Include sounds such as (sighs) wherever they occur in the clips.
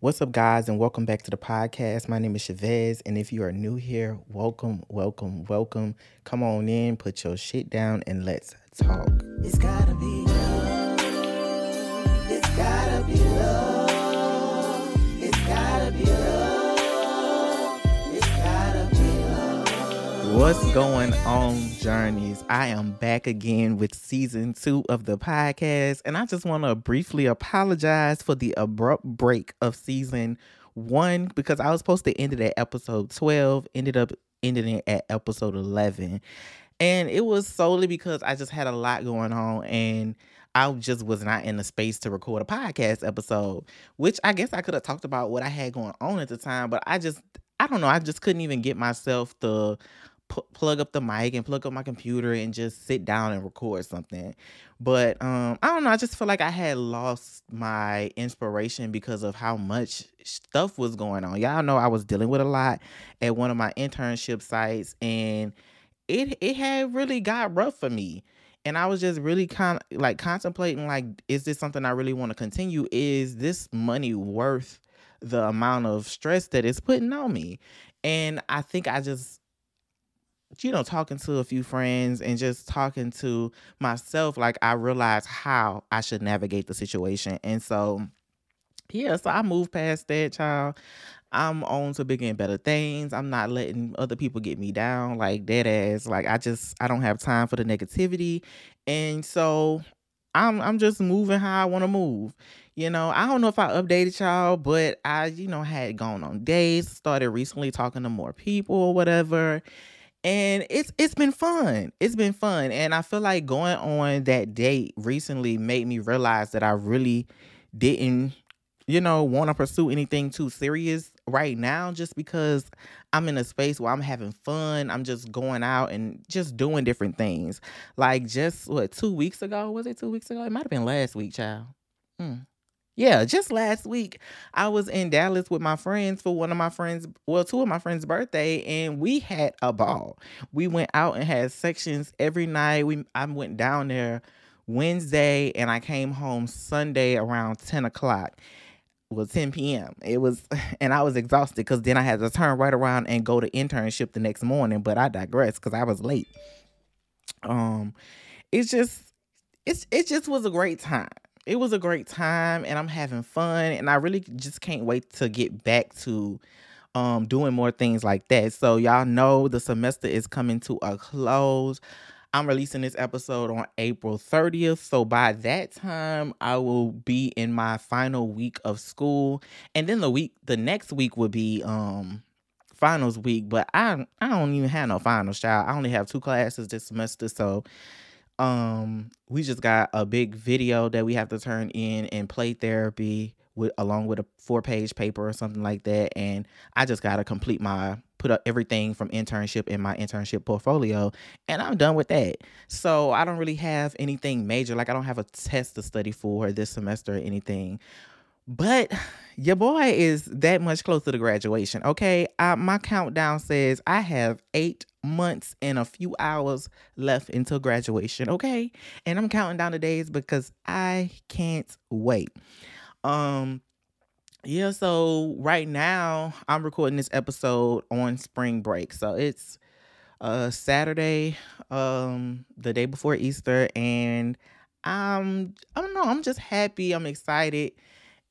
What's up, guys, and welcome back to the podcast. My name is Chavez, and if you are new here, welcome, welcome, welcome. Come on in, put your shit down, and let's talk. It's gotta be What's going on, journeys? I am back again with season two of the podcast, and I just want to briefly apologize for the abrupt break of season one because I was supposed to end it at episode 12, ended up ending it at episode 11. And it was solely because I just had a lot going on and I just was not in the space to record a podcast episode, which I guess I could have talked about what I had going on at the time, but I just, I don't know, I just couldn't even get myself to plug up the mic and plug up my computer and just sit down and record something. But um, I don't know, I just feel like I had lost my inspiration because of how much stuff was going on. Y'all know I was dealing with a lot at one of my internship sites and it it had really got rough for me and i was just really kind of like contemplating like is this something i really want to continue is this money worth the amount of stress that it's putting on me and i think i just you know talking to a few friends and just talking to myself like i realized how i should navigate the situation and so yeah, so I moved past that, child. I'm on to bigger and better things. I'm not letting other people get me down like that ass. Like I just I don't have time for the negativity. And so I'm I'm just moving how I want to move. You know, I don't know if I updated y'all, but I, you know, had gone on dates, started recently talking to more people or whatever. And it's it's been fun. It's been fun. And I feel like going on that date recently made me realize that I really didn't you know, want to pursue anything too serious right now just because I'm in a space where I'm having fun. I'm just going out and just doing different things. Like just what, two weeks ago? Was it two weeks ago? It might have been last week, child. Hmm. Yeah, just last week I was in Dallas with my friends for one of my friends, well, two of my friends' birthday, and we had a ball. We went out and had sections every night. We I went down there Wednesday and I came home Sunday around 10 o'clock was 10 p.m. It was, (laughs) and I was exhausted because then I had to turn right around and go to internship the next morning. But I digress because I was late. Um, it's just, it's it just was a great time. It was a great time, and I'm having fun, and I really just can't wait to get back to um doing more things like that. So y'all know the semester is coming to a close. I'm releasing this episode on April 30th. So by that time, I will be in my final week of school. And then the week, the next week will be um finals week. But I I don't even have no finals, child. I only have two classes this semester. So um we just got a big video that we have to turn in and play therapy with along with a four page paper or something like that. And I just gotta complete my put up everything from internship in my internship portfolio and I'm done with that. So I don't really have anything major. Like I don't have a test to study for this semester or anything. But your boy is that much closer to graduation. Okay. I, my countdown says I have eight months and a few hours left until graduation. Okay. And I'm counting down the days because I can't wait. Um, yeah, so right now I'm recording this episode on spring break. So it's uh Saturday, um, the day before Easter, and I'm I don't know, I'm just happy, I'm excited,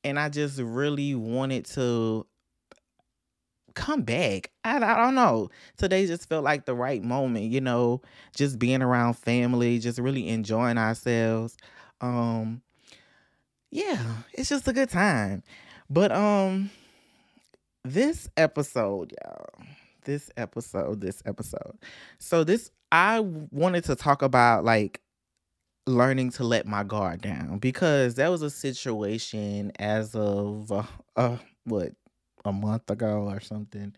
and I just really wanted to come back. I, I don't know. Today just felt like the right moment, you know, just being around family, just really enjoying ourselves. Um, yeah, it's just a good time. But um this episode, y'all. This episode, this episode. So this I wanted to talk about like learning to let my guard down because that was a situation as of uh, uh what a month ago or something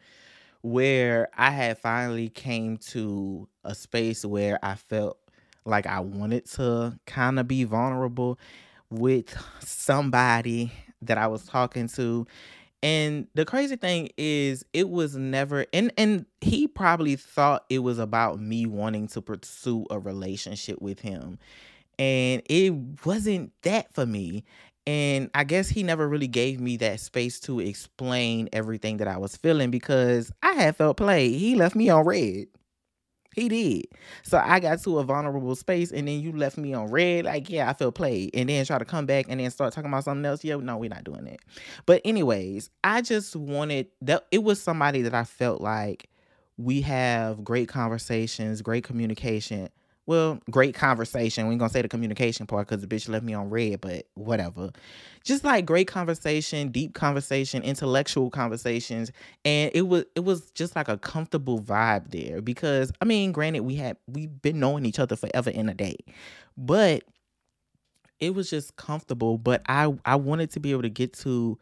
where I had finally came to a space where I felt like I wanted to kind of be vulnerable with somebody that I was talking to. And the crazy thing is it was never and and he probably thought it was about me wanting to pursue a relationship with him. And it wasn't that for me. And I guess he never really gave me that space to explain everything that I was feeling because I had felt played. He left me on read. He did. So I got to a vulnerable space and then you left me on read. Like, yeah, I feel played. And then try to come back and then start talking about something else. Yeah, no, we're not doing it. But, anyways, I just wanted that it was somebody that I felt like we have great conversations, great communication. Well, great conversation. We ain't gonna say the communication part because the bitch left me on read, but whatever. Just like great conversation, deep conversation, intellectual conversations, and it was it was just like a comfortable vibe there. Because I mean, granted, we had we've been knowing each other forever in a day, but it was just comfortable. But I I wanted to be able to get to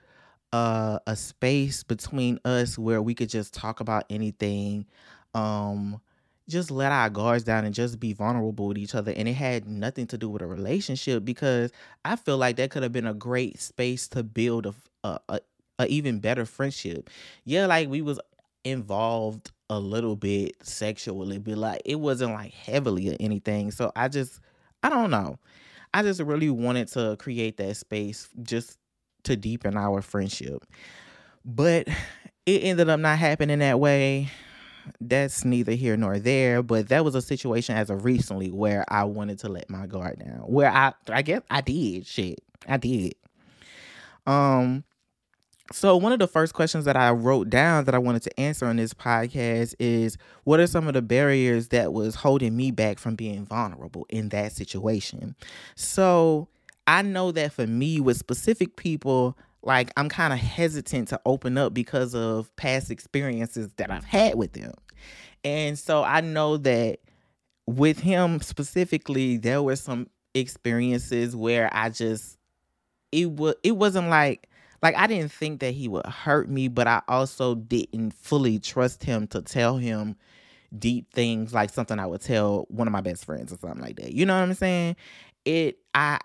uh, a space between us where we could just talk about anything um just let our guards down and just be vulnerable with each other and it had nothing to do with a relationship because i feel like that could have been a great space to build a, a, a, a even better friendship yeah like we was involved a little bit sexually but like it wasn't like heavily or anything so i just i don't know i just really wanted to create that space just to deepen our friendship. But it ended up not happening that way. That's neither here nor there, but that was a situation as of recently where I wanted to let my guard down. Where I I guess I did shit. I did. Um so one of the first questions that I wrote down that I wanted to answer on this podcast is what are some of the barriers that was holding me back from being vulnerable in that situation? So I know that for me, with specific people, like I'm kind of hesitant to open up because of past experiences that I've had with them. And so I know that with him specifically, there were some experiences where I just it was it wasn't like like I didn't think that he would hurt me, but I also didn't fully trust him to tell him deep things like something I would tell one of my best friends or something like that. You know what I'm saying? It I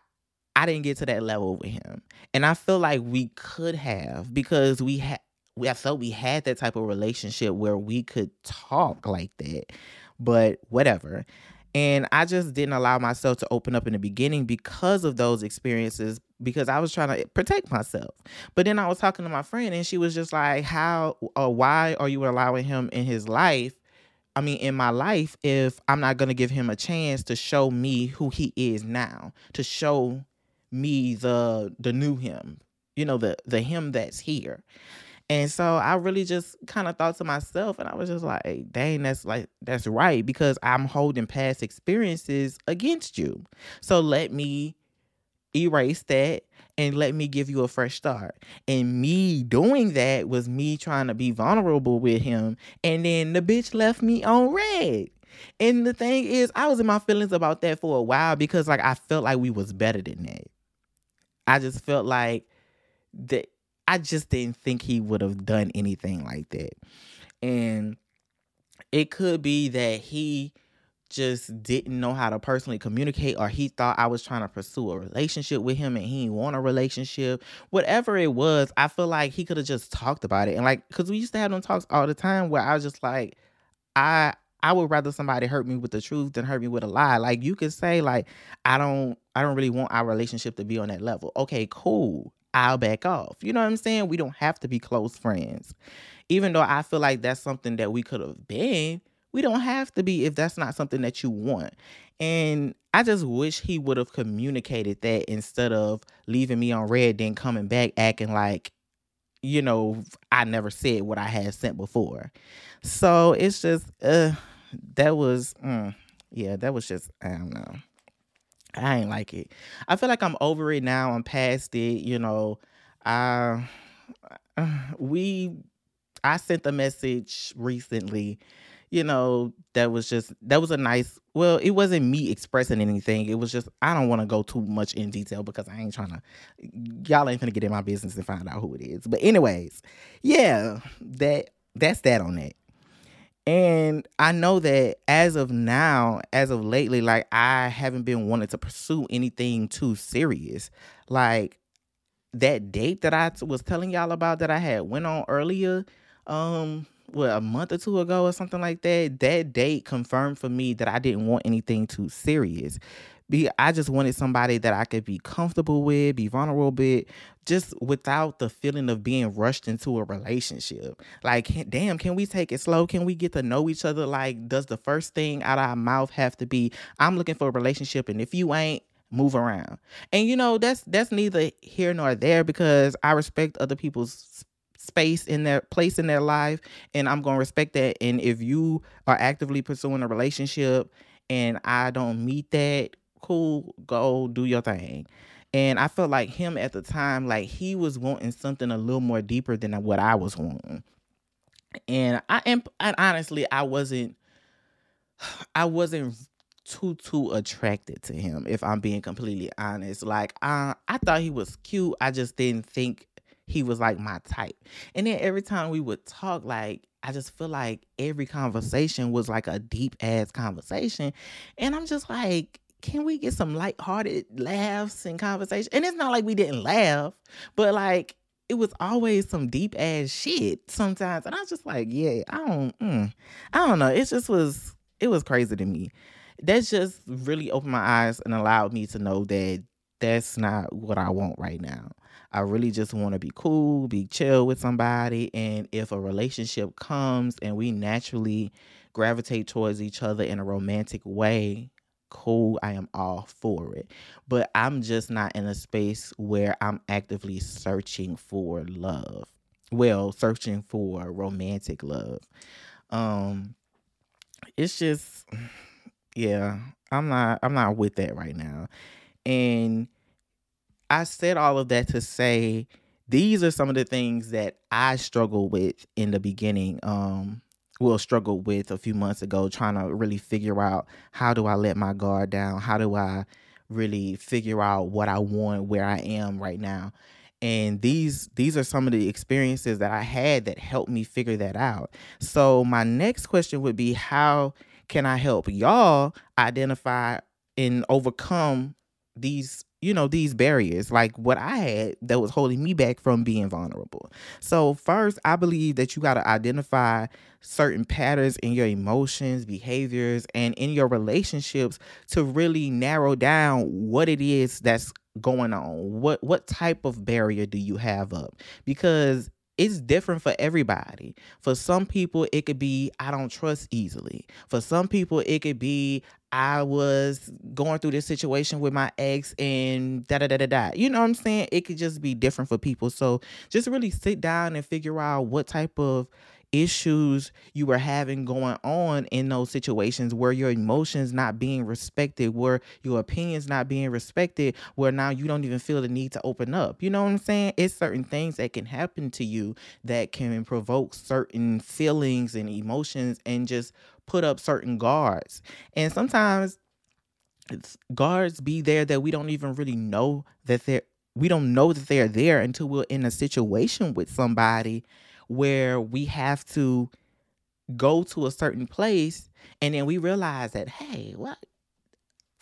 I didn't get to that level with him. And I feel like we could have because we had we I felt we had that type of relationship where we could talk like that. But whatever. And I just didn't allow myself to open up in the beginning because of those experiences because I was trying to protect myself. But then I was talking to my friend and she was just like, "How or why are you allowing him in his life I mean, in my life, if I'm not going to give him a chance to show me who he is now, to show me the the new him, you know, the the him that's here. And so I really just kind of thought to myself, and I was just like, dang, that's like, that's right, because I'm holding past experiences against you. So let me erase that and let me give you a fresh start. And me doing that was me trying to be vulnerable with him. And then the bitch left me on read. And the thing is, I was in my feelings about that for a while because like I felt like we was better than that. I just felt like that I just didn't think he would have done anything like that. And it could be that he just didn't know how to personally communicate or he thought I was trying to pursue a relationship with him and he didn't want a relationship. Whatever it was, I feel like he could have just talked about it. And like cuz we used to have them talks all the time where I was just like I I would rather somebody hurt me with the truth than hurt me with a lie. Like you could say like I don't I don't really want our relationship to be on that level. Okay, cool. I'll back off. You know what I'm saying? We don't have to be close friends. Even though I feel like that's something that we could have been, we don't have to be if that's not something that you want. And I just wish he would have communicated that instead of leaving me on read, then coming back acting like, you know, I never said what I had sent before. So it's just, uh, that was mm, yeah, that was just I don't know. I ain't like it. I feel like I'm over it now. I'm past it. You know, uh, (sighs) we I sent a message recently. You know, that was just that was a nice. Well, it wasn't me expressing anything. It was just I don't want to go too much in detail because I ain't trying to. Y'all ain't gonna get in my business and find out who it is. But anyways, yeah, that that's that on that. And I know that as of now, as of lately, like I haven't been wanting to pursue anything too serious. Like that date that I was telling y'all about that I had went on earlier, um, what a month or two ago or something like that. That date confirmed for me that I didn't want anything too serious be I just wanted somebody that I could be comfortable with, be vulnerable with, just without the feeling of being rushed into a relationship. Like, damn, can we take it slow? Can we get to know each other? Like, does the first thing out of our mouth have to be, I'm looking for a relationship, and if you ain't, move around. And you know, that's that's neither here nor there because I respect other people's space in their place in their life and I'm going to respect that and if you are actively pursuing a relationship and I don't meet that cool, go do your thing. And I felt like him at the time, like he was wanting something a little more deeper than what I was wanting. And I am, and honestly, I wasn't, (sighs) I wasn't too too attracted to him. If I'm being completely honest, like I, I thought he was cute. I just didn't think he was like my type. And then every time we would talk, like I just feel like every conversation was like a deep ass conversation. And I'm just like, can we get some lighthearted laughs and conversation? And it's not like we didn't laugh, but like it was always some deep ass shit sometimes. And I was just like, yeah, I don't, mm, I don't know. It just was, it was crazy to me. That's just really opened my eyes and allowed me to know that that's not what I want right now. I really just want to be cool, be chill with somebody. And if a relationship comes and we naturally gravitate towards each other in a romantic way, cool. I am all for it. But I'm just not in a space where I'm actively searching for love. Well, searching for romantic love. Um it's just yeah, I'm not I'm not with that right now. And I said all of that to say these are some of the things that I struggled with in the beginning. Um, well, struggled with a few months ago, trying to really figure out how do I let my guard down? How do I really figure out what I want, where I am right now? And these these are some of the experiences that I had that helped me figure that out. So my next question would be how can I help y'all identify and overcome these you know these barriers like what i had that was holding me back from being vulnerable. So first i believe that you got to identify certain patterns in your emotions behaviors and in your relationships to really narrow down what it is that's going on. What what type of barrier do you have up? Because it's different for everybody. For some people, it could be I don't trust easily. For some people, it could be I was going through this situation with my ex and da da da da da. You know what I'm saying? It could just be different for people. So just really sit down and figure out what type of issues you were having going on in those situations where your emotions not being respected, where your opinions not being respected, where now you don't even feel the need to open up. You know what I'm saying? It's certain things that can happen to you that can provoke certain feelings and emotions and just put up certain guards. And sometimes it's guards be there that we don't even really know that they're we don't know that they're there until we're in a situation with somebody where we have to go to a certain place and then we realize that hey what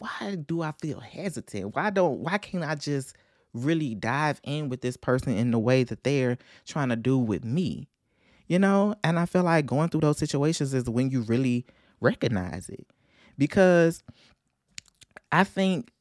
why do i feel hesitant? Why don't why can't i just really dive in with this person in the way that they're trying to do with me? You know? And i feel like going through those situations is when you really recognize it. Because i think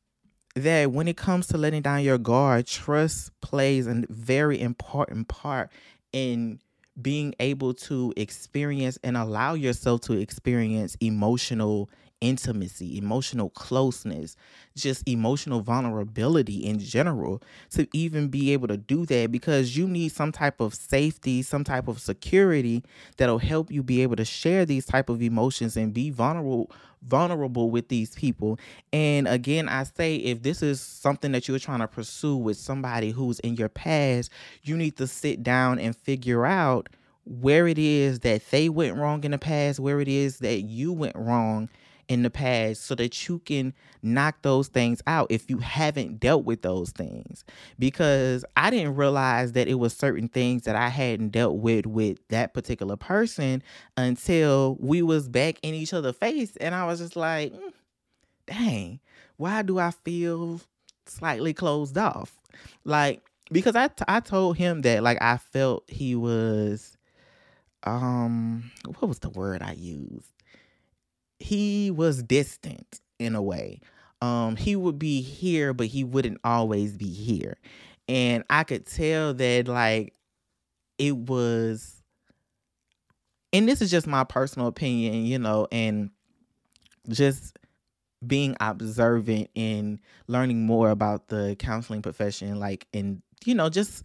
that when it comes to letting down your guard trust plays a very important part in being able to experience and allow yourself to experience emotional intimacy, emotional closeness, just emotional vulnerability in general to even be able to do that because you need some type of safety, some type of security that'll help you be able to share these type of emotions and be vulnerable vulnerable with these people. And again, I say if this is something that you're trying to pursue with somebody who's in your past, you need to sit down and figure out where it is that they went wrong in the past, where it is that you went wrong in the past so that you can knock those things out if you haven't dealt with those things. Because I didn't realize that it was certain things that I hadn't dealt with with that particular person until we was back in each other's face. And I was just like mm, dang why do I feel slightly closed off? Like because I, t- I told him that like I felt he was um what was the word I used he was distant in a way. um, he would be here, but he wouldn't always be here. And I could tell that like it was and this is just my personal opinion, you know, and just being observant and learning more about the counseling profession, like and you know, just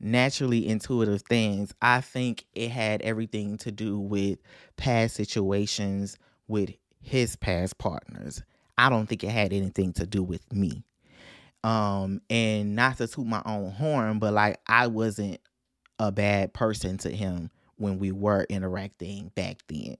naturally intuitive things. I think it had everything to do with past situations with his past partners. I don't think it had anything to do with me. Um, and not to toot my own horn, but like I wasn't a bad person to him when we were interacting back then.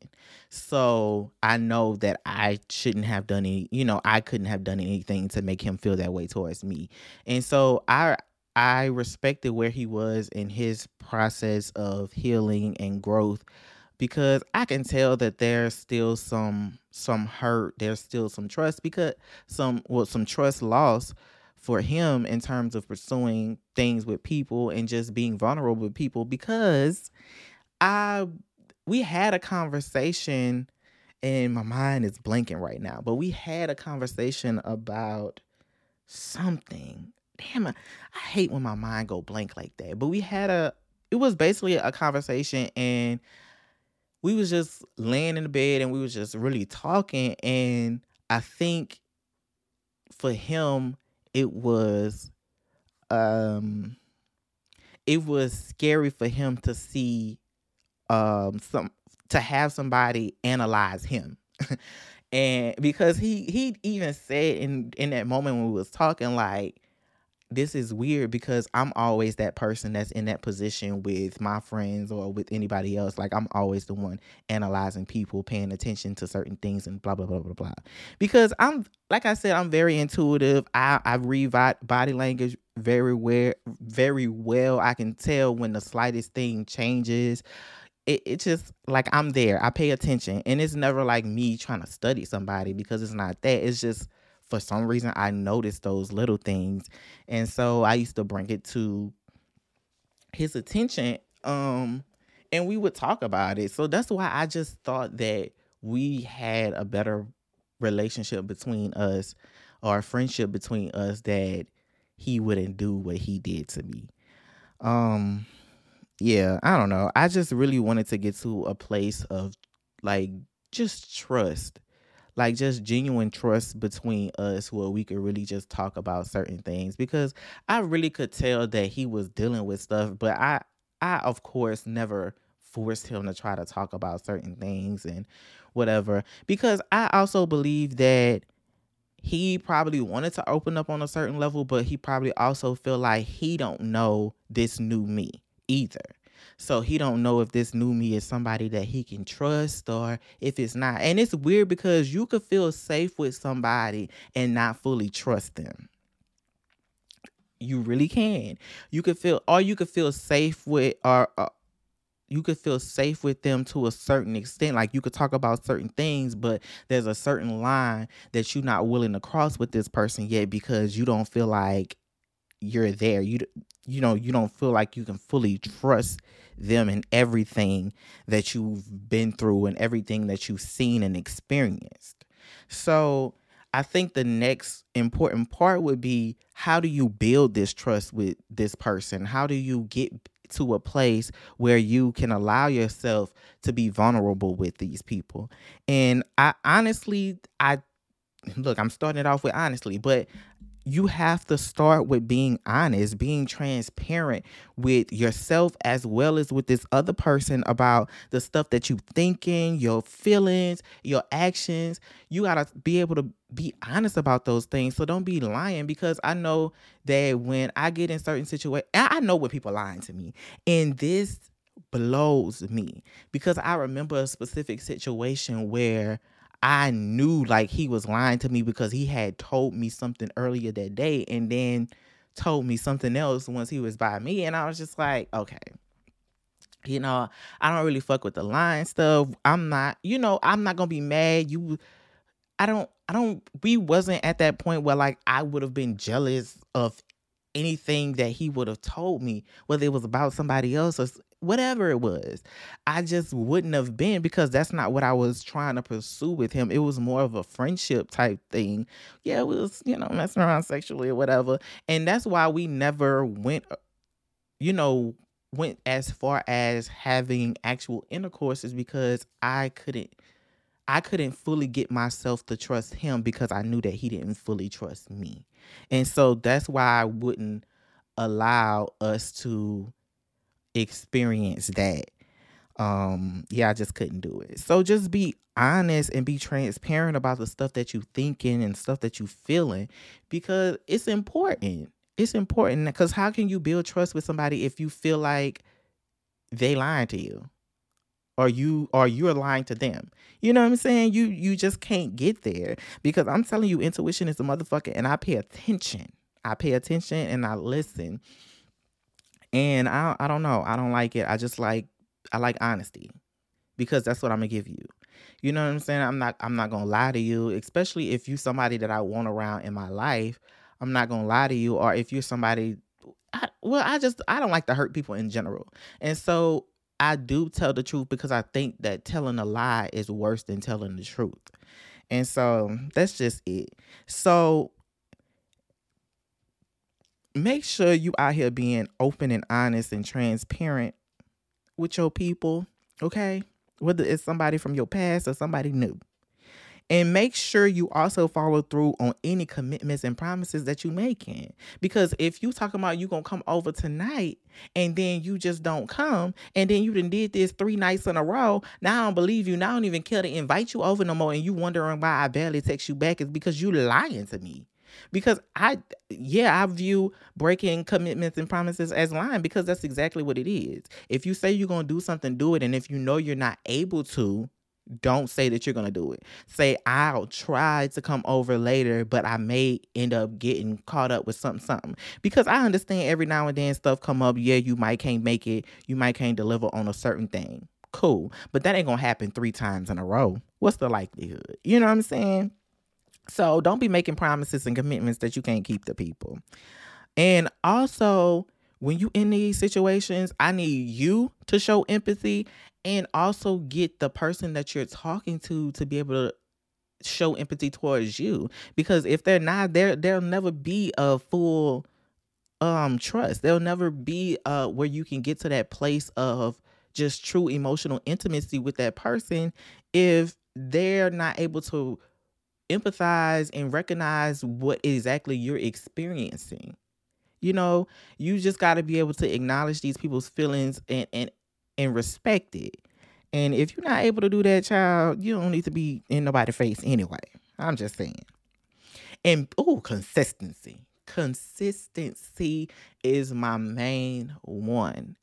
So I know that I shouldn't have done any, you know, I couldn't have done anything to make him feel that way towards me. And so I I respected where he was in his process of healing and growth because I can tell that there's still some some hurt, there's still some trust because some well some trust loss for him in terms of pursuing things with people and just being vulnerable with people because I we had a conversation and my mind is blanking right now, but we had a conversation about something. Damn it. I hate when my mind go blank like that. But we had a it was basically a conversation and we was just laying in the bed and we was just really talking and I think for him it was um it was scary for him to see um some to have somebody analyze him. (laughs) And because he he even said in in that moment when we was talking like this is weird because I'm always that person that's in that position with my friends or with anybody else. Like I'm always the one analyzing people, paying attention to certain things, and blah blah blah blah blah. Because I'm like I said, I'm very intuitive. I I read body language very well, very well. I can tell when the slightest thing changes. It, it just like I'm there. I pay attention, and it's never like me trying to study somebody because it's not that. It's just for some reason I noticed those little things. And so I used to bring it to his attention um and we would talk about it. So that's why I just thought that we had a better relationship between us or a friendship between us that he wouldn't do what he did to me. Um yeah, I don't know. I just really wanted to get to a place of like just trust like just genuine trust between us where we could really just talk about certain things because I really could tell that he was dealing with stuff but I I of course never forced him to try to talk about certain things and whatever because I also believe that he probably wanted to open up on a certain level but he probably also feel like he don't know this new me either so he don't know if this new me is somebody that he can trust or if it's not. And it's weird because you could feel safe with somebody and not fully trust them. You really can. You could feel or you could feel safe with or uh, you could feel safe with them to a certain extent. Like you could talk about certain things, but there's a certain line that you're not willing to cross with this person yet because you don't feel like you're there. You you know, you don't feel like you can fully trust them in everything that you've been through and everything that you've seen and experienced. So, I think the next important part would be how do you build this trust with this person? How do you get to a place where you can allow yourself to be vulnerable with these people? And I honestly, I look, I'm starting it off with honestly, but you have to start with being honest, being transparent with yourself as well as with this other person about the stuff that you're thinking, your feelings, your actions. You got to be able to be honest about those things. So don't be lying because I know that when I get in certain situations, I know when people are lying to me. And this blows me because I remember a specific situation where I knew like he was lying to me because he had told me something earlier that day and then told me something else once he was by me. And I was just like, okay. You know, I don't really fuck with the lying stuff. I'm not, you know, I'm not gonna be mad. You I don't I don't we wasn't at that point where like I would have been jealous of anything that he would have told me, whether it was about somebody else or whatever it was. I just wouldn't have been because that's not what I was trying to pursue with him. It was more of a friendship type thing. Yeah, it was, you know, messing around sexually or whatever. And that's why we never went, uh, you know, went as far as having actual intercourse is because I couldn't I couldn't fully get myself to trust him because I knew that he didn't fully trust me. And so that's why I wouldn't allow us to experience that. Um, yeah, I just couldn't do it. So just be honest and be transparent about the stuff that you thinking and stuff that you feeling because it's important. It's important because how can you build trust with somebody if you feel like they lying to you? or you or you're lying to them. You know what I'm saying? You you just can't get there because I'm telling you intuition is a motherfucker and I pay attention. I pay attention and I listen. And I I don't know. I don't like it. I just like I like honesty because that's what I'm to give you. You know what I'm saying? I'm not I'm not to lie to you, especially if you somebody that I want around in my life. I'm not to lie to you or if you're somebody I, well, I just I don't like to hurt people in general. And so I do tell the truth because I think that telling a lie is worse than telling the truth. And so that's just it. So make sure you out here being open and honest and transparent with your people, okay? Whether it's somebody from your past or somebody new. And make sure you also follow through on any commitments and promises that you making. Because if you talking about you gonna come over tonight and then you just don't come, and then you done did this three nights in a row, now I don't believe you. Now I don't even care to invite you over no more, and you wondering why I barely text you back is because you lying to me. Because I, yeah, I view breaking commitments and promises as lying because that's exactly what it is. If you say you're gonna do something, do it, and if you know you're not able to, don't say that you're going to do it. Say, I'll try to come over later, but I may end up getting caught up with something, something. Because I understand every now and then stuff come up. Yeah, you might can't make it. You might can't deliver on a certain thing. Cool. But that ain't going to happen three times in a row. What's the likelihood? You know what I'm saying? So don't be making promises and commitments that you can't keep to people. And also, when you in these situations, I need you to show empathy and also get the person that you're talking to to be able to show empathy towards you because if they're not there there'll never be a full um trust there'll never be uh where you can get to that place of just true emotional intimacy with that person if they're not able to empathize and recognize what exactly you're experiencing you know, you just got to be able to acknowledge these people's feelings and and and respect it. And if you're not able to do that, child, you don't need to be in nobody's face anyway. I'm just saying. And oh, consistency. Consistency is my main one.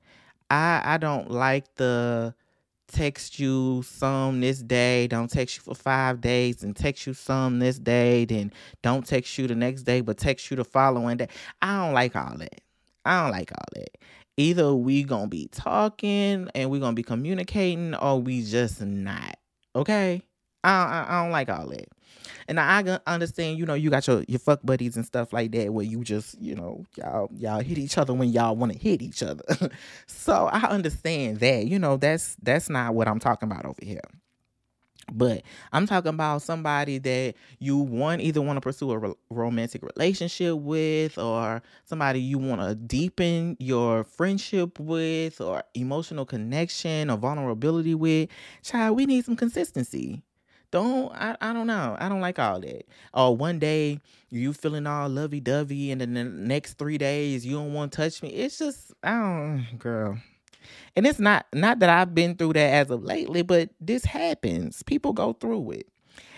I I don't like the text you some this day, don't text you for five days, and text you some this day, then don't text you the next day, but text you the following day. I don't like all that. I don't like all that. Either we gonna be talking and we gonna be communicating, or we just not. Okay. I, I, I don't like all that. And I understand, you know, you got your, your fuck buddies and stuff like that where you just, you know, y'all y'all hit each other when y'all want to hit each other. (laughs) so I understand that. You know, that's that's not what I'm talking about over here. But I'm talking about somebody that you one either want to pursue a romantic relationship with, or somebody you want to deepen your friendship with, or emotional connection or vulnerability with. Child, we need some consistency. Don't I, I don't know. I don't like all that. Or one day you feeling all lovey dovey and then the next three days you don't want to touch me. It's just I don't girl. And it's not not that I've been through that as of lately, but this happens. People go through it.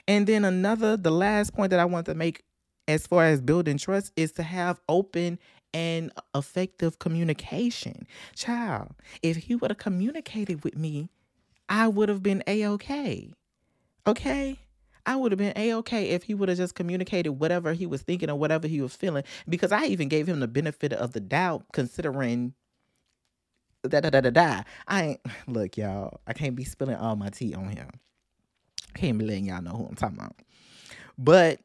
And then another, the last point that I want to make as far as building trust is to have open and effective communication. Child, if he would have communicated with me, I would have been a-okay. Okay? I would have been a okay if he would have just communicated whatever he was thinking or whatever he was feeling. Because I even gave him the benefit of the doubt, considering da da da da da. I ain't (sighs) look, y'all. I can't be spilling all my tea on him. I can't be letting y'all know who I'm talking about. But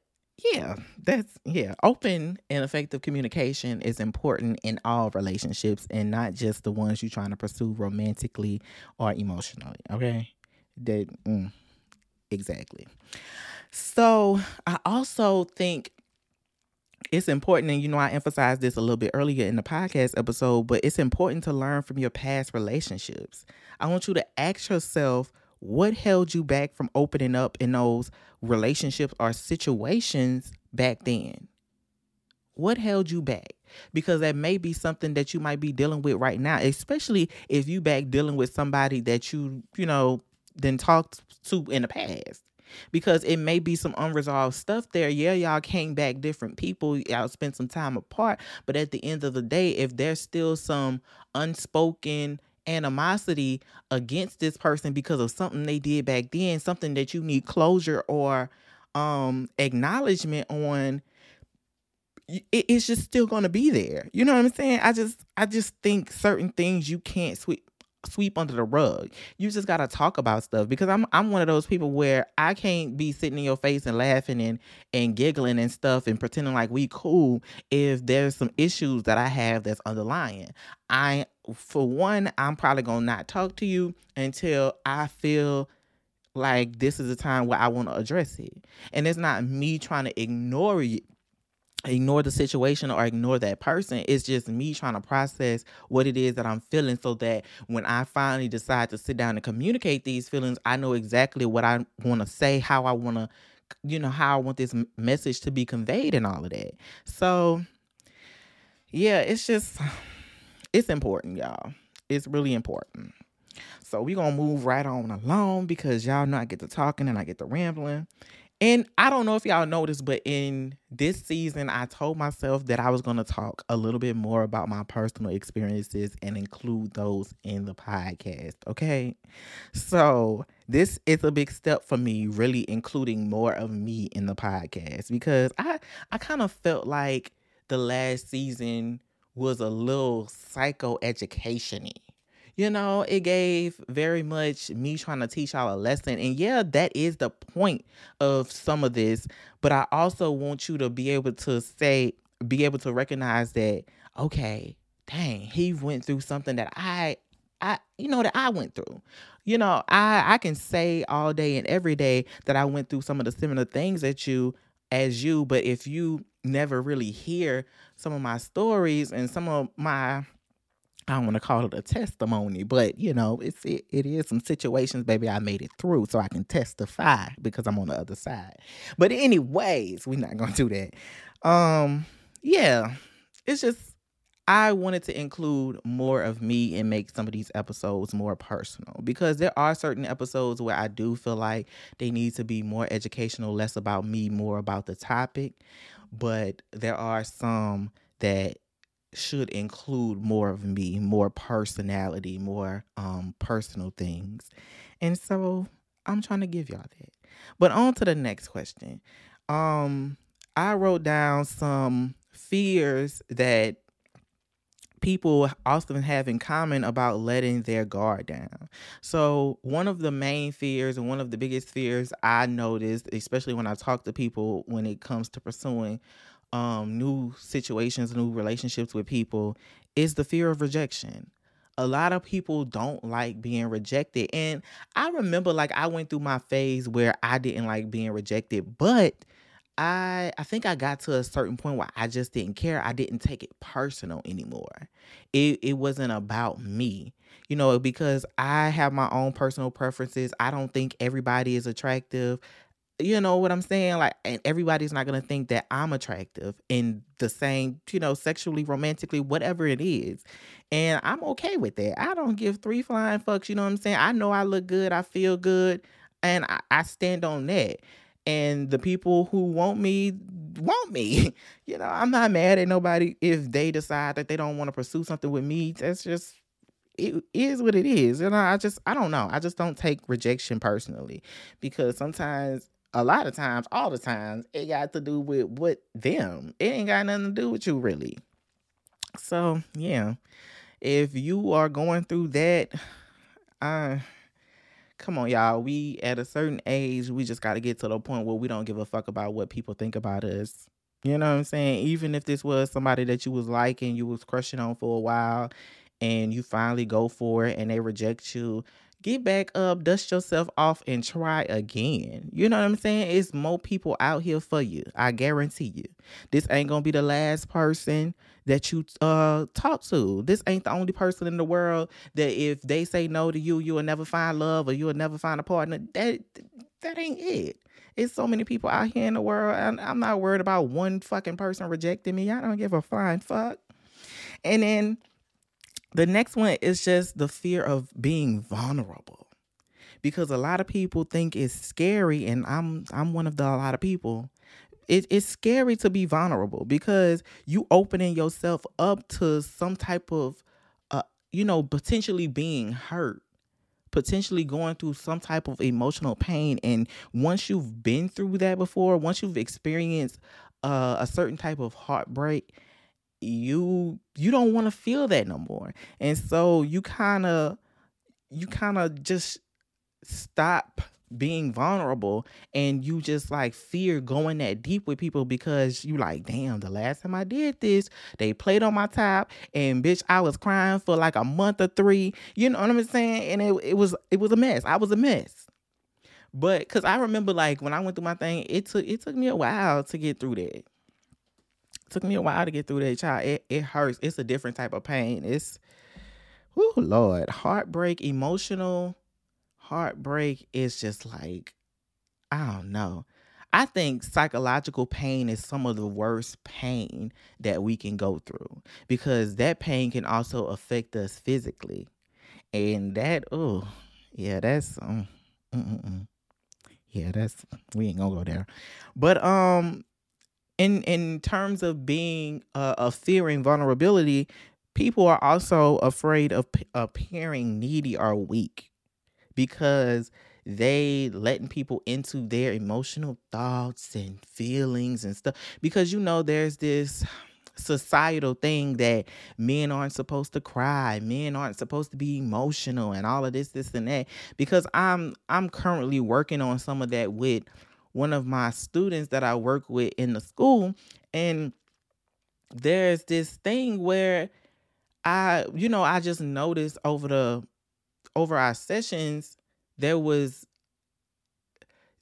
yeah, that's yeah. Open and effective communication is important in all relationships and not just the ones you're trying to pursue romantically or emotionally. Okay, that mm, exactly. So I also think it's important, and you know, I emphasized this a little bit earlier in the podcast episode, but it's important to learn from your past relationships. I want you to ask yourself what held you back from opening up in those relationships or situations back then? What held you back? Because that may be something that you might be dealing with right now, especially if you back dealing with somebody that you, you know, then talked to in the past because it may be some unresolved stuff there. Yeah, y'all came back different people, y'all spent some time apart, but at the end of the day, if there's still some unspoken animosity against this person because of something they did back then, something that you need closure or um acknowledgement on it's just still going to be there. You know what I'm saying? I just I just think certain things you can't sweep sweep under the rug. You just got to talk about stuff because I'm I'm one of those people where I can't be sitting in your face and laughing and and giggling and stuff and pretending like we cool if there's some issues that I have that's underlying. I for one, I'm probably to not talk to you until I feel like this is a time where I want to address it. And it's not me trying to ignore you ignore the situation or ignore that person. It's just me trying to process what it is that I'm feeling so that when I finally decide to sit down and communicate these feelings, I know exactly what I want to say, how I want to, you know, how I want this message to be conveyed and all of that. So, yeah, it's just, it's important, y'all. It's really important. So we're gonna move right on along because y'all know I get to talking and I get to rambling. And I don't know if y'all noticed, but in this season, I told myself that I was going to talk a little bit more about my personal experiences and include those in the podcast. Okay. So, this is a big step for me, really including more of me in the podcast because I, I kind of felt like the last season was a little psycho education you know, it gave very much me trying to teach y'all a lesson. And yeah, that is the point of some of this. But I also want you to be able to say, be able to recognize that, okay, dang, he went through something that I I you know that I went through. You know, I I can say all day and every day that I went through some of the similar things that you as you, but if you never really hear some of my stories and some of my I don't want to call it a testimony, but you know, it's it, it is some situations, baby, I made it through, so I can testify because I'm on the other side. But anyways, we're not gonna do that. Um, yeah, it's just I wanted to include more of me and make some of these episodes more personal because there are certain episodes where I do feel like they need to be more educational, less about me, more about the topic. But there are some that should include more of me, more personality, more um personal things. And so I'm trying to give y'all that. But on to the next question. Um I wrote down some fears that people often have in common about letting their guard down. So, one of the main fears and one of the biggest fears I noticed, especially when I talk to people when it comes to pursuing um, new situations, new relationships with people is the fear of rejection. A lot of people don't like being rejected. And I remember like I went through my phase where I didn't like being rejected, but I I think I got to a certain point where I just didn't care. I didn't take it personal anymore. It it wasn't about me. You know, because I have my own personal preferences. I don't think everybody is attractive you know what I'm saying? Like, and everybody's not gonna think that I'm attractive in the same, you know, sexually, romantically, whatever it is. And I'm okay with that. I don't give three flying fucks, you know what I'm saying? I know I look good, I feel good, and I, I stand on that. And the people who want me want me. (laughs) You know, I'm not mad at nobody if they decide that they don't want to pursue something with me. That's just it is what it is. And you know, I just I don't know. I just don't take rejection personally because sometimes a lot of times, all the times, it got to do with what them. It ain't got nothing to do with you really. So yeah, if you are going through that, uh come on, y'all. We at a certain age, we just got to get to the point where we don't give a fuck about what people think about us. You know what I'm saying? Even if this was somebody that you was liking, you was crushing on for a while, and you finally go for it and they reject you, get back up, dust yourself off, and try again. You know what I'm saying? It's more people out here for you. I guarantee you. This ain't gonna be the last person that you uh talk to. This ain't the only person in the world that if they say no to you, you'll never find love or you'll never find a partner. That that ain't it. It's so many people out here in the world. And I'm not worried about one fucking person rejecting me. I don't give a flying fuck. And then the next one is just the fear of being vulnerable. Because a lot of people think it's scary, and I'm I'm one of the a lot of people. It, it's scary to be vulnerable because you opening yourself up to some type of uh, you know, potentially being hurt potentially going through some type of emotional pain and once you've been through that before once you've experienced uh, a certain type of heartbreak you you don't want to feel that no more. And so you kind of you kind of just stop being vulnerable and you just like fear going that deep with people because you like damn the last time i did this they played on my top and bitch i was crying for like a month or three. You know what i'm saying? And it, it was it was a mess. I was a mess. But because i remember like when i went through my thing it took it took me a while to get through that took me a while to get through that child it, it hurts it's a different type of pain it's oh lord heartbreak emotional heartbreak is just like I don't know. I think psychological pain is some of the worst pain that we can go through because that pain can also affect us physically. And that, oh, yeah, that's, um, yeah, that's, we ain't gonna go there. But, um, in, in terms of being, uh, of fearing vulnerability, people are also afraid of p- appearing needy or weak because they letting people into their emotional thoughts and feelings and stuff. Because you know there's this societal thing that men aren't supposed to cry men aren't supposed to be emotional and all of this this and that. Because i'm i'm currently working on some of that with one of my students that i work with in the school and there's this thing where i you know i just noticed over the over our sessions, there was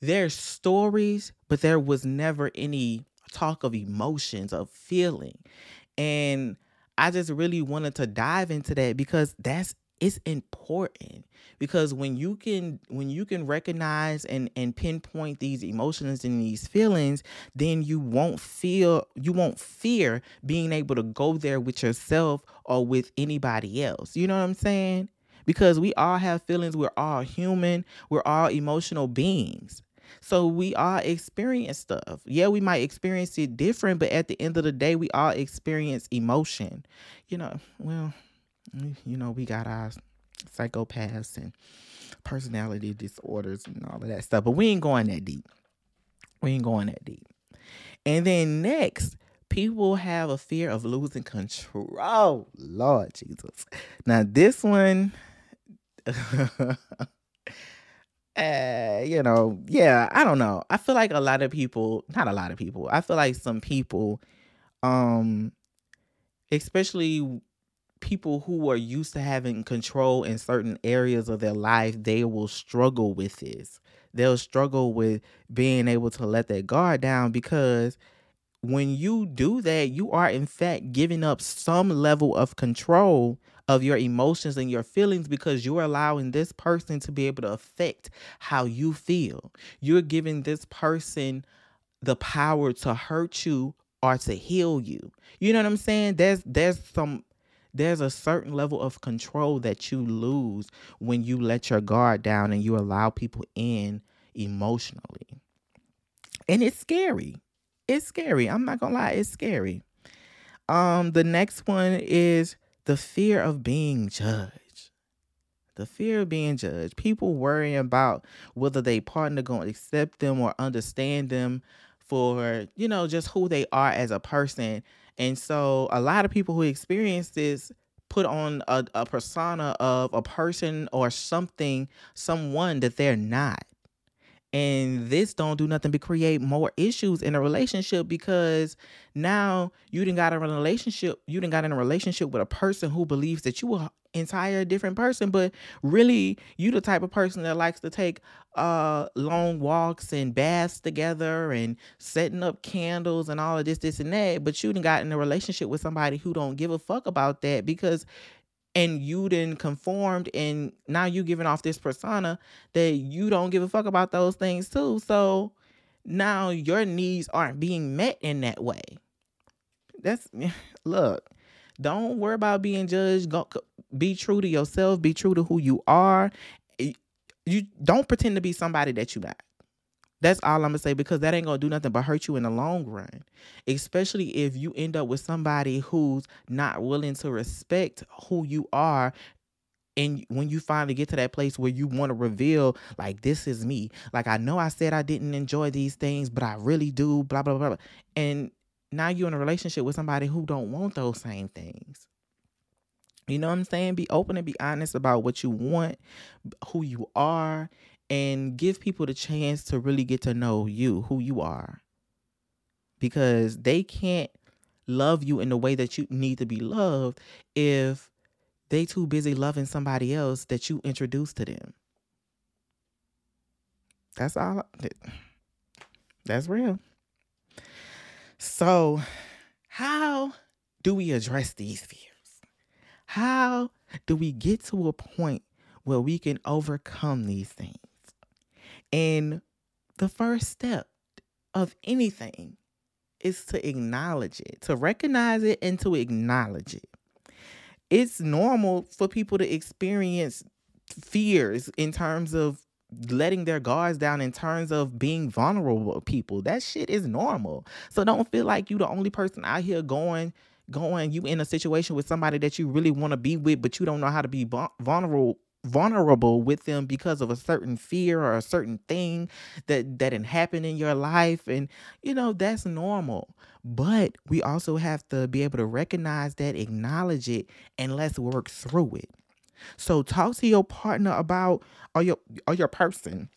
there's stories, but there was never any talk of emotions, of feeling. And I just really wanted to dive into that because that's it's important because when you can when you can recognize and and pinpoint these emotions and these feelings then you won't feel you won't fear being able to go there with yourself or with anybody else you know what i'm saying because we all have feelings. We're all human. We're all emotional beings. So we all experience stuff. Yeah, we might experience it different, but at the end of the day, we all experience emotion. You know, well, you know, we got our psychopaths and personality disorders and all of that stuff, but we ain't going that deep. We ain't going that deep. And then next, people have a fear of losing control. Lord Jesus. Now, this one, (laughs) uh, you know, yeah, I don't know. I feel like a lot of people, not a lot of people, I feel like some people, um, especially people who are used to having control in certain areas of their life, they will struggle with this. They'll struggle with being able to let that guard down because when you do that, you are in fact giving up some level of control of your emotions and your feelings because you're allowing this person to be able to affect how you feel. You're giving this person the power to hurt you or to heal you. You know what I'm saying? There's there's some there's a certain level of control that you lose when you let your guard down and you allow people in emotionally. And it's scary. It's scary. I'm not going to lie, it's scary. Um the next one is the fear of being judged. The fear of being judged. People worrying about whether they partner going to accept them or understand them for, you know, just who they are as a person. And so a lot of people who experience this put on a, a persona of a person or something, someone that they're not. And this don't do nothing but create more issues in a relationship because now you didn't got in a relationship, you didn't got in a relationship with a person who believes that you are entire different person, but really you the type of person that likes to take uh long walks and baths together and setting up candles and all of this, this and that. But you didn't got in a relationship with somebody who don't give a fuck about that because and you didn't conformed and now you giving off this persona that you don't give a fuck about those things too. So now your needs aren't being met in that way. That's (laughs) look don't worry about being judged. Go be true to yourself. Be true to who you are. You don't pretend to be somebody that you're not that's all I'm gonna say because that ain't gonna do nothing but hurt you in the long run. Especially if you end up with somebody who's not willing to respect who you are. And when you finally get to that place where you want to reveal, like, this is me. Like, I know I said I didn't enjoy these things, but I really do, blah, blah, blah. blah. And now you're in a relationship with somebody who don't want those same things. You know what I'm saying? Be open and be honest about what you want, who you are, and give people the chance to really get to know you, who you are. Because they can't love you in the way that you need to be loved if they too busy loving somebody else that you introduced to them. That's all. That's real. So, how do we address these fears? How do we get to a point where we can overcome these things? And the first step of anything is to acknowledge it, to recognize it and to acknowledge it. It's normal for people to experience fears in terms of letting their guards down in terms of being vulnerable people. That shit is normal. So don't feel like you the only person out here going going you in a situation with somebody that you really want to be with but you don't know how to be vulnerable vulnerable with them because of a certain fear or a certain thing that that had happened in your life and you know that's normal. But we also have to be able to recognize that acknowledge it and let's work through it. So talk to your partner about or your or your person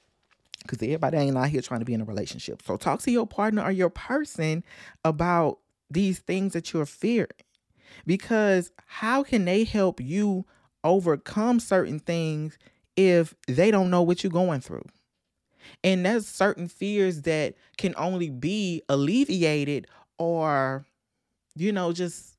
because everybody ain't out here trying to be in a relationship. So talk to your partner or your person about these things that you're fearing. Because how can they help you overcome certain things if they don't know what you're going through. And there's certain fears that can only be alleviated or, you know, just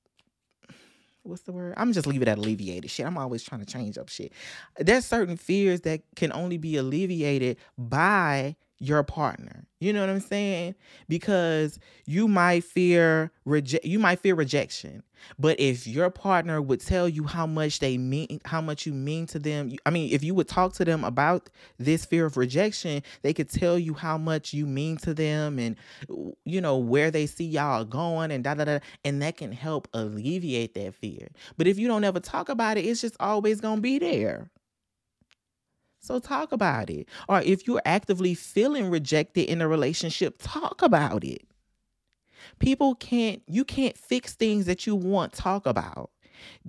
what's the word? I'm just leave it at alleviated shit. I'm always trying to change up shit. There's certain fears that can only be alleviated by your partner. You know what I'm saying? Because you might fear reject you might fear rejection. But if your partner would tell you how much they mean how much you mean to them, I mean, if you would talk to them about this fear of rejection, they could tell you how much you mean to them and you know where they see y'all going and da da da and that can help alleviate that fear. But if you don't ever talk about it, it's just always going to be there. So talk about it. Or if you're actively feeling rejected in a relationship, talk about it. People can't, you can't fix things that you want, talk about.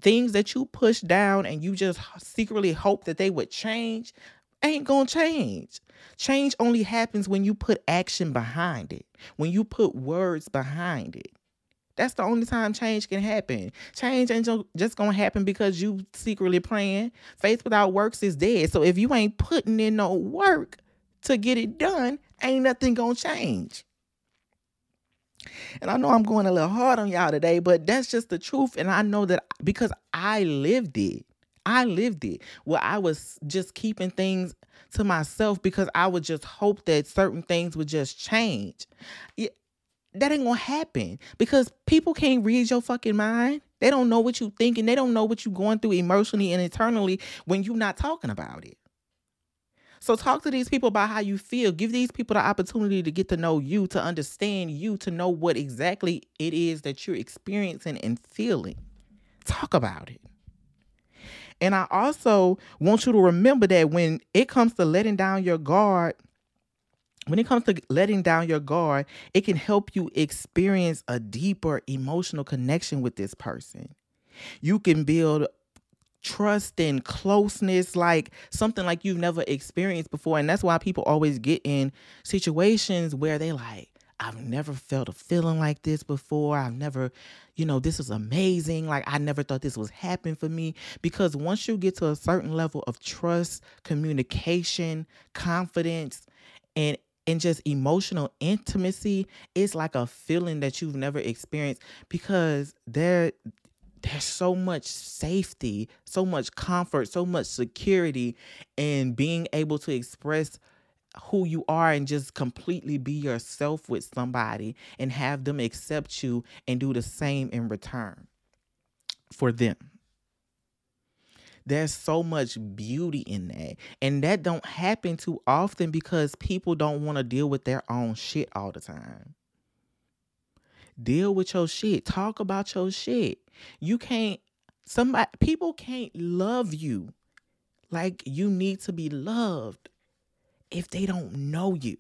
Things that you push down and you just secretly hope that they would change ain't gonna change. Change only happens when you put action behind it, when you put words behind it. That's the only time change can happen. Change ain't just gonna happen because you secretly praying. Faith without works is dead. So if you ain't putting in no work to get it done, ain't nothing gonna change. And I know I'm going a little hard on y'all today, but that's just the truth. And I know that because I lived it. I lived it. Where I was just keeping things to myself because I would just hope that certain things would just change that ain't gonna happen because people can't read your fucking mind. They don't know what you're thinking. They don't know what you're going through emotionally and internally when you're not talking about it. So talk to these people about how you feel. Give these people the opportunity to get to know you, to understand you, to know what exactly it is that you're experiencing and feeling. Talk about it. And I also want you to remember that when it comes to letting down your guard, when it comes to letting down your guard, it can help you experience a deeper emotional connection with this person. You can build trust and closeness like something like you've never experienced before and that's why people always get in situations where they like I've never felt a feeling like this before. I've never, you know, this is amazing. Like I never thought this was happening for me because once you get to a certain level of trust, communication, confidence, and and just emotional intimacy, it's like a feeling that you've never experienced because there there's so much safety, so much comfort, so much security in being able to express who you are and just completely be yourself with somebody and have them accept you and do the same in return for them there's so much beauty in that and that don't happen too often because people don't want to deal with their own shit all the time deal with your shit talk about your shit you can't somebody people can't love you like you need to be loved if they don't know you.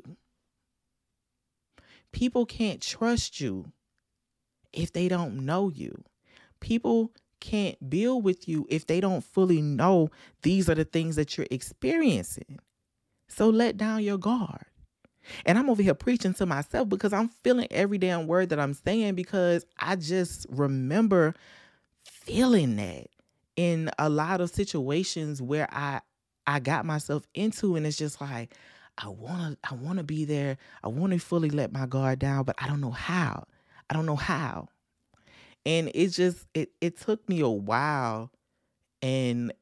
People can't trust you if they don't know you. People can't build with you if they don't fully know these are the things that you're experiencing. So let down your guard. And I'm over here preaching to myself because I'm feeling every damn word that I'm saying because I just remember feeling that in a lot of situations where I I got myself into and it's just like I want to I want to be there. I want to fully let my guard down, but I don't know how. I don't know how. And it just it it took me a while and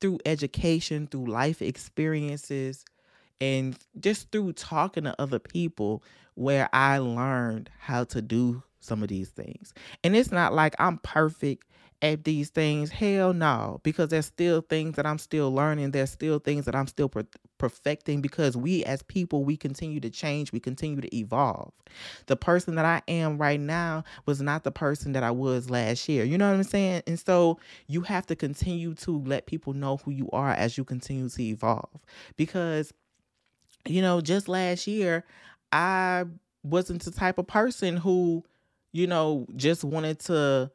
through education, through life experiences, and just through talking to other people where I learned how to do some of these things. And it's not like I'm perfect at these things. Hell no, because there's still things that I'm still learning. There's still things that I'm still per- perfecting because we as people, we continue to change, we continue to evolve. The person that I am right now was not the person that I was last year. You know what I'm saying? And so you have to continue to let people know who you are as you continue to evolve. Because, you know, just last year, I wasn't the type of person who, you know, just wanted to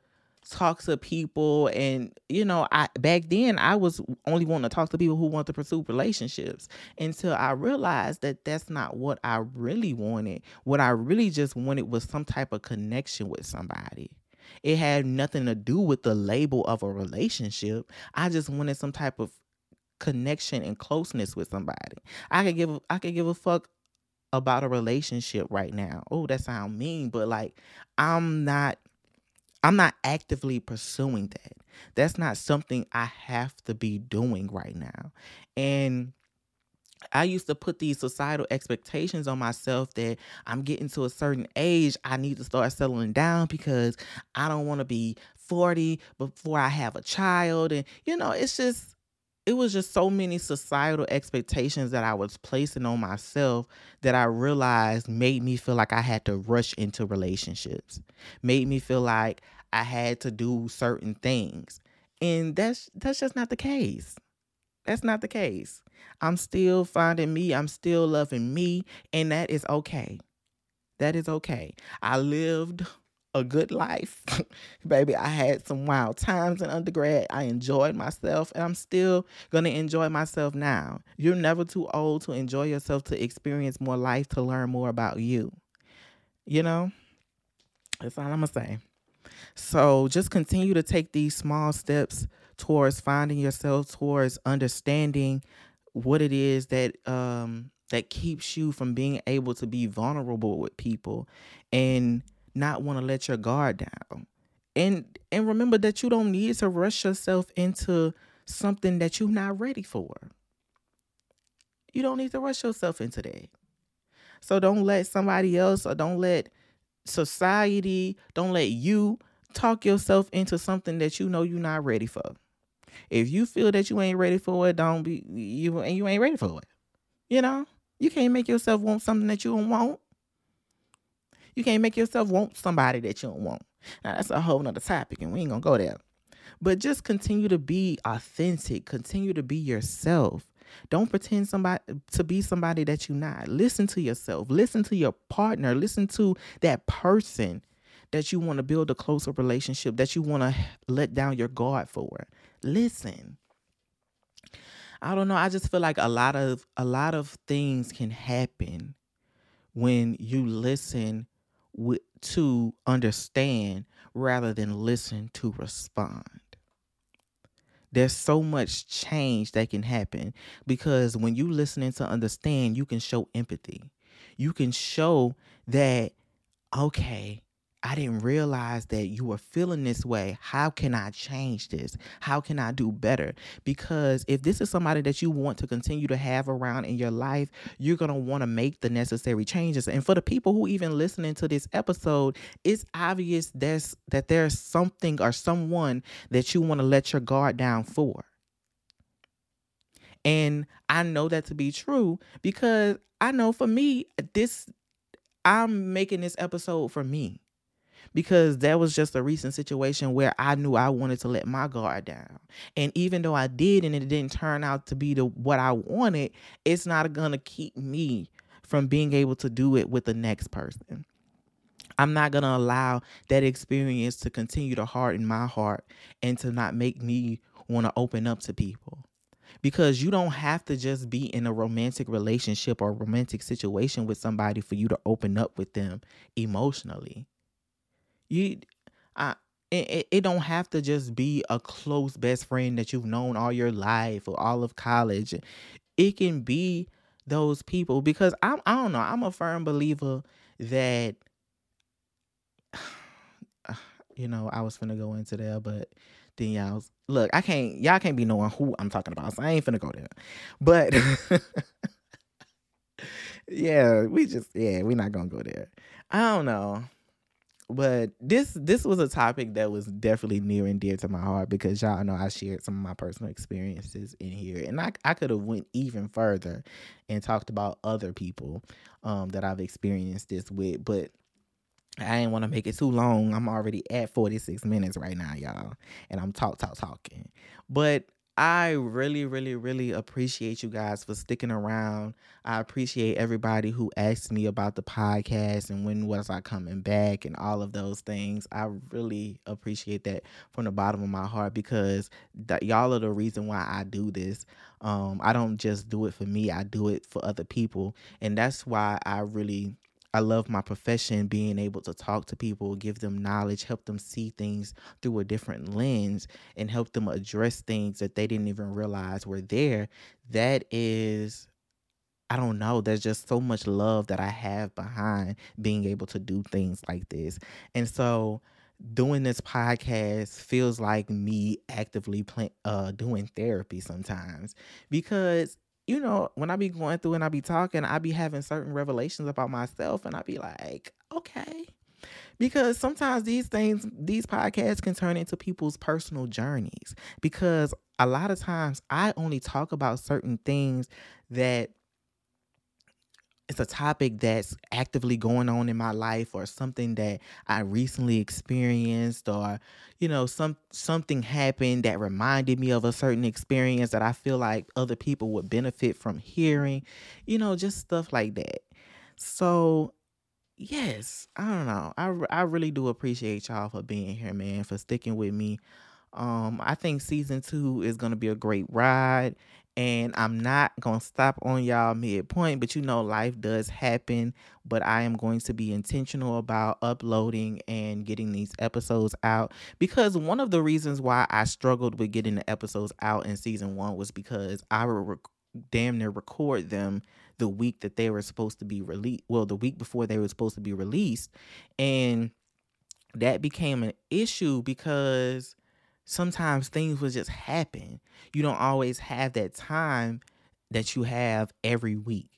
talk to people and you know i back then i was only wanting to talk to people who want to pursue relationships until i realized that that's not what i really wanted. What i really just wanted was some type of connection with somebody. It had nothing to do with the label of a relationship. I just wanted some type of connection and closeness with somebody. I could give i could give a fuck about a relationship right now. Oh that sounds mean but like i'm not I'm not actively pursuing that. That's not something I have to be doing right now. And I used to put these societal expectations on myself that I'm getting to a certain age, I need to start settling down because I don't want to be 40 before I have a child. And, you know, it's just, it was just so many societal expectations that I was placing on myself that I realized made me feel like I had to rush into relationships, made me feel like I had to do certain things. And that's that's just not the case. That's not the case. I'm still finding me, I'm still loving me, and that is okay. That is okay. I lived a good life. (laughs) Baby, I had some wild times in undergrad. I enjoyed myself and I'm still going to enjoy myself now. You're never too old to enjoy yourself, to experience more life, to learn more about you. You know? That's all I'm going to say. So just continue to take these small steps towards finding yourself, towards understanding what it is that um that keeps you from being able to be vulnerable with people and not want to let your guard down. And and remember that you don't need to rush yourself into something that you're not ready for. You don't need to rush yourself into that. So don't let somebody else or don't let society, don't let you talk yourself into something that you know you're not ready for. If you feel that you ain't ready for it, don't be you and you ain't ready for it. You know, you can't make yourself want something that you don't want. You can't make yourself want somebody that you don't want. Now that's a whole nother topic, and we ain't gonna go there. But just continue to be authentic. Continue to be yourself. Don't pretend somebody to be somebody that you're not. Listen to yourself. Listen to your partner. Listen to that person that you want to build a closer relationship, that you want to let down your guard for. listen. I don't know. I just feel like a lot of a lot of things can happen when you listen to understand rather than listen to respond. There's so much change that can happen because when you listening to understand, you can show empathy. You can show that okay, I didn't realize that you were feeling this way. How can I change this? How can I do better? Because if this is somebody that you want to continue to have around in your life, you're going to want to make the necessary changes. And for the people who even listening to this episode, it's obvious there's that there's something or someone that you want to let your guard down for. And I know that to be true because I know for me this I'm making this episode for me because that was just a recent situation where I knew I wanted to let my guard down. And even though I did and it didn't turn out to be the what I wanted, it's not going to keep me from being able to do it with the next person. I'm not going to allow that experience to continue to harden my heart and to not make me want to open up to people because you don't have to just be in a romantic relationship or romantic situation with somebody for you to open up with them emotionally. You, I, it, it don't have to just be a close best friend that you've known all your life or all of college. It can be those people because I'm I don't know, I'm a firm believer that (sighs) you know, I was finna go into there, but then y'all look, I can't y'all can't be knowing who I'm talking about, so I ain't finna go there. But (laughs) yeah, we just yeah, we're not gonna go there. I don't know but this this was a topic that was definitely near and dear to my heart because y'all know I shared some of my personal experiences in here, and I I could have went even further and talked about other people um, that I've experienced this with, but I didn't want to make it too long. I'm already at 46 minutes right now, y'all, and I'm talk talk talking, but I really, really, really appreciate you guys for sticking around. I appreciate everybody who asked me about the podcast and when was I coming back and all of those things. I really appreciate that from the bottom of my heart because that y'all are the reason why I do this. Um, I don't just do it for me, I do it for other people. And that's why I really I love my profession, being able to talk to people, give them knowledge, help them see things through a different lens, and help them address things that they didn't even realize were there. That is, I don't know, there's just so much love that I have behind being able to do things like this. And so, doing this podcast feels like me actively play, uh, doing therapy sometimes because you know, when I be going through and I be talking, I be having certain revelations about myself, and I be like, okay. Because sometimes these things, these podcasts can turn into people's personal journeys. Because a lot of times I only talk about certain things that it's a topic that's actively going on in my life or something that I recently experienced or you know some something happened that reminded me of a certain experience that I feel like other people would benefit from hearing you know just stuff like that. So yes I don't know. I I really do appreciate y'all for being here man for sticking with me. Um I think season 2 is going to be a great ride and I'm not going to stop on y'all midpoint, but you know, life does happen. But I am going to be intentional about uploading and getting these episodes out because one of the reasons why I struggled with getting the episodes out in season one was because I would rec- damn near record them the week that they were supposed to be released. Well, the week before they were supposed to be released. And that became an issue because sometimes things will just happen. You don't always have that time that you have every week.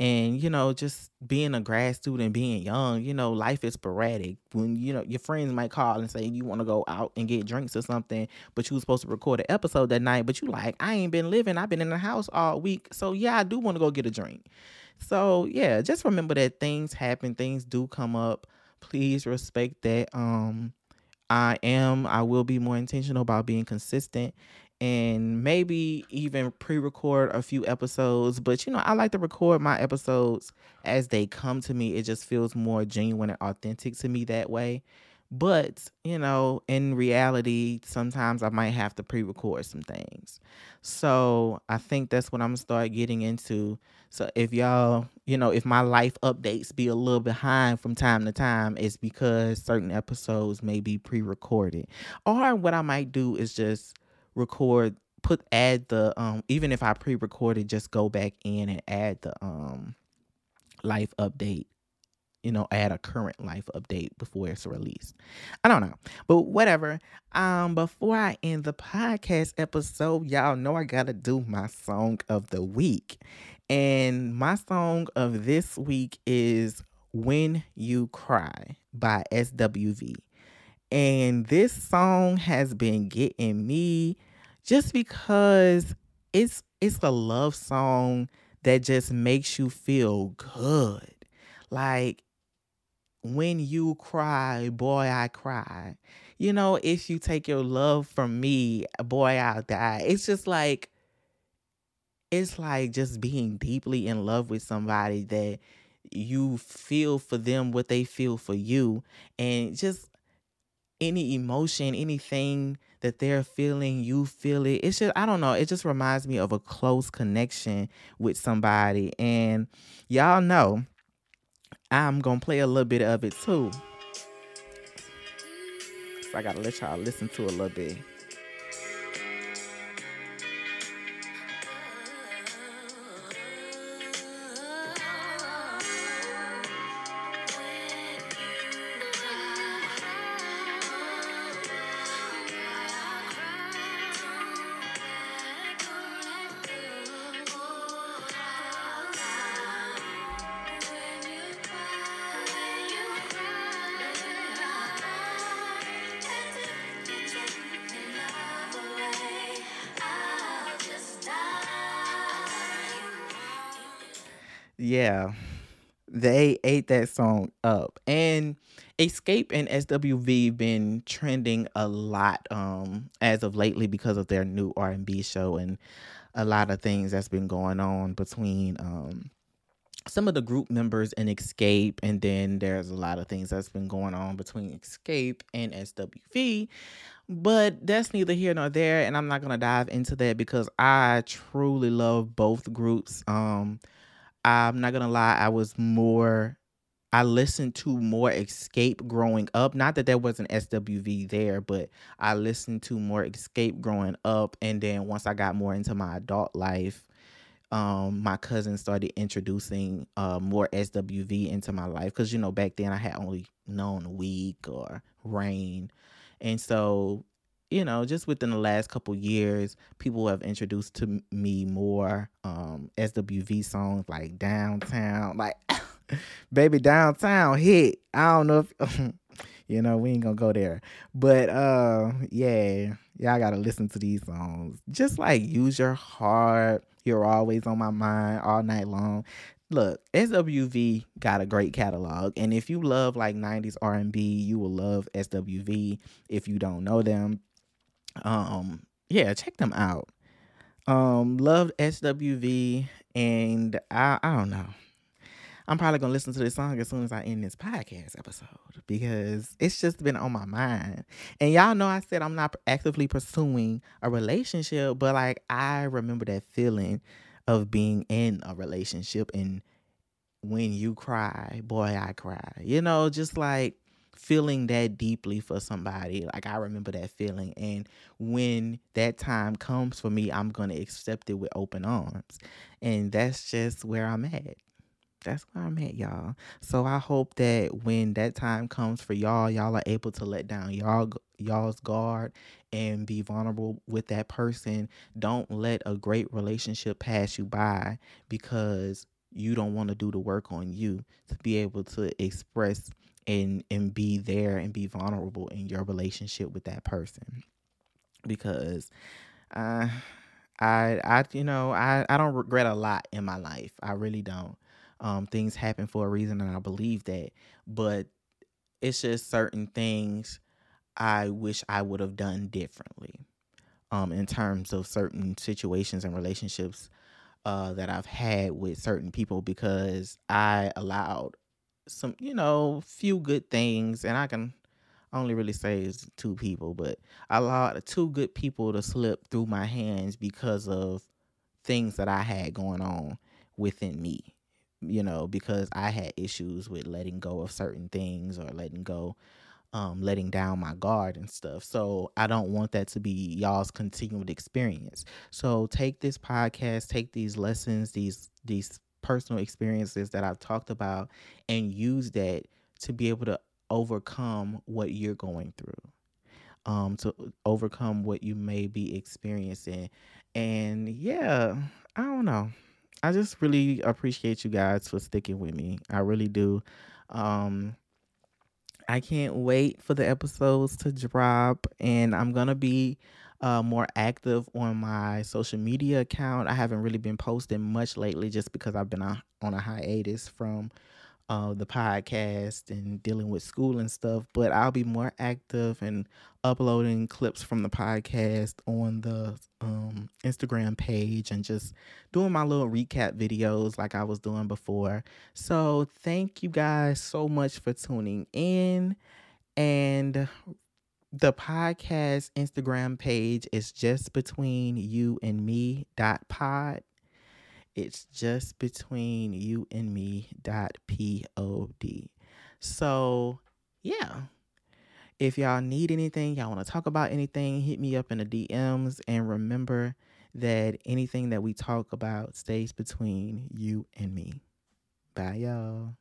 And, you know, just being a grad student, being young, you know, life is sporadic. When, you know, your friends might call and say you want to go out and get drinks or something, but you were supposed to record an episode that night, but you like, I ain't been living. I've been in the house all week. So, yeah, I do want to go get a drink. So, yeah, just remember that things happen, things do come up. Please respect that. Um, I am, I will be more intentional about being consistent and maybe even pre record a few episodes. But, you know, I like to record my episodes as they come to me. It just feels more genuine and authentic to me that way. But, you know, in reality, sometimes I might have to pre record some things. So I think that's what I'm gonna start getting into. So if y'all, you know, if my life updates be a little behind from time to time, it's because certain episodes may be pre recorded. Or what I might do is just record put add the um even if I pre-recorded just go back in and add the um life update you know add a current life update before it's released. I don't know but whatever. Um before i end the podcast episode y'all know i gotta do my song of the week. And my song of this week is when you cry by swv and this song has been getting me just because it's it's a love song that just makes you feel good. Like when you cry, boy, I cry. You know, if you take your love from me, boy, I'll die. It's just like it's like just being deeply in love with somebody that you feel for them what they feel for you and just any emotion, anything that they're feeling, you feel it. It's just, I don't know, it just reminds me of a close connection with somebody. And y'all know I'm to play a little bit of it too. So I got to let y'all listen to a little bit. They ate that song up. And Xscape and SWV been trending a lot um as of lately because of their new R&B show and a lot of things that's been going on between um some of the group members in Xscape, and then there's a lot of things that's been going on between Xscape and SWV. But that's neither here nor there, and I'm not gonna dive into that because I truly love both groups. Um, I'm not gonna lie, I was more I listened to more Xscape growing up. Not that there wasn't SWV there, but I listened to more Xscape growing up. And then once I got more into my adult life, um, my cousin started introducing uh, more SWV into my life. Because, you know, back then I had only known Weak or Rain. And so, you know, just within the last couple years, people have introduced to me more um, SWV songs like Downtown. Like, (laughs) baby downtown hit. I don't know if (laughs) you know we ain't gonna go there. But uh yeah y'all gotta listen to these songs. Just like use your heart. You're always on my mind all night long. Look swv got a great catalog and if you love like 90s r&b you will love swv if you don't know them um yeah check them out um love swv and i i don't know I'm probably gonna listen to this song as soon as I end this podcast episode because it's just been on my mind. And y'all know I said I'm not actively pursuing a relationship, but like I remember that feeling of being in a relationship and when you cry, boy, I cry. You know, just like feeling that deeply for somebody. Like I remember that feeling. And when that time comes for me, I'm going to accept it with open arms. And that's just where I'm at that's where I'm at, y'all. So I hope that when that time comes for y'all, y'all are able to let down y'all y'all's guard and be vulnerable with that person. Don't let a great relationship pass you by because you don't want to do the work on you to be able to express and and be there and be vulnerable in your relationship with that person. Because uh I I you know, I I don't regret a lot in my life. I really don't. Um, things happen for a reason, and I believe that. But it's just certain things I wish I would have done differently um, in terms of certain situations and relationships uh, that I've had with certain people because I allowed some, you know, few good things, and I can only really say it's two people, but I allowed two good people to slip through my hands because of things that I had going on within me. You know, because I had issues with letting go of certain things or letting go um, letting down my guard and stuff. So I don't want that to be y'all's continued experience. So take this podcast, take these lessons, these these personal experiences that I've talked about, and use that to be able to overcome what you're going through. Um, to overcome what you may be experiencing. And yeah, I don't know. I just really appreciate you guys for sticking with me. I really do. Um, I can't wait for the episodes to drop, and I'm gonna be uh, more active on my social media account. I haven't really been posting much lately, just because I've been on a hiatus from uh, the podcast and dealing with school and stuff. But I'll be more active and uploading clips from the podcast on the um, Instagram page and just doing my little recap videos like I was doing before. So thank you guys so much for tuning in. And the podcast Instagram page is just between you and me dot pod. It's just between you and me dot pod so yeah. If y'all need anything y'all want to talk about anything hit me up in the dms and remember that anything that we talk about stays between you and me. Bye y'all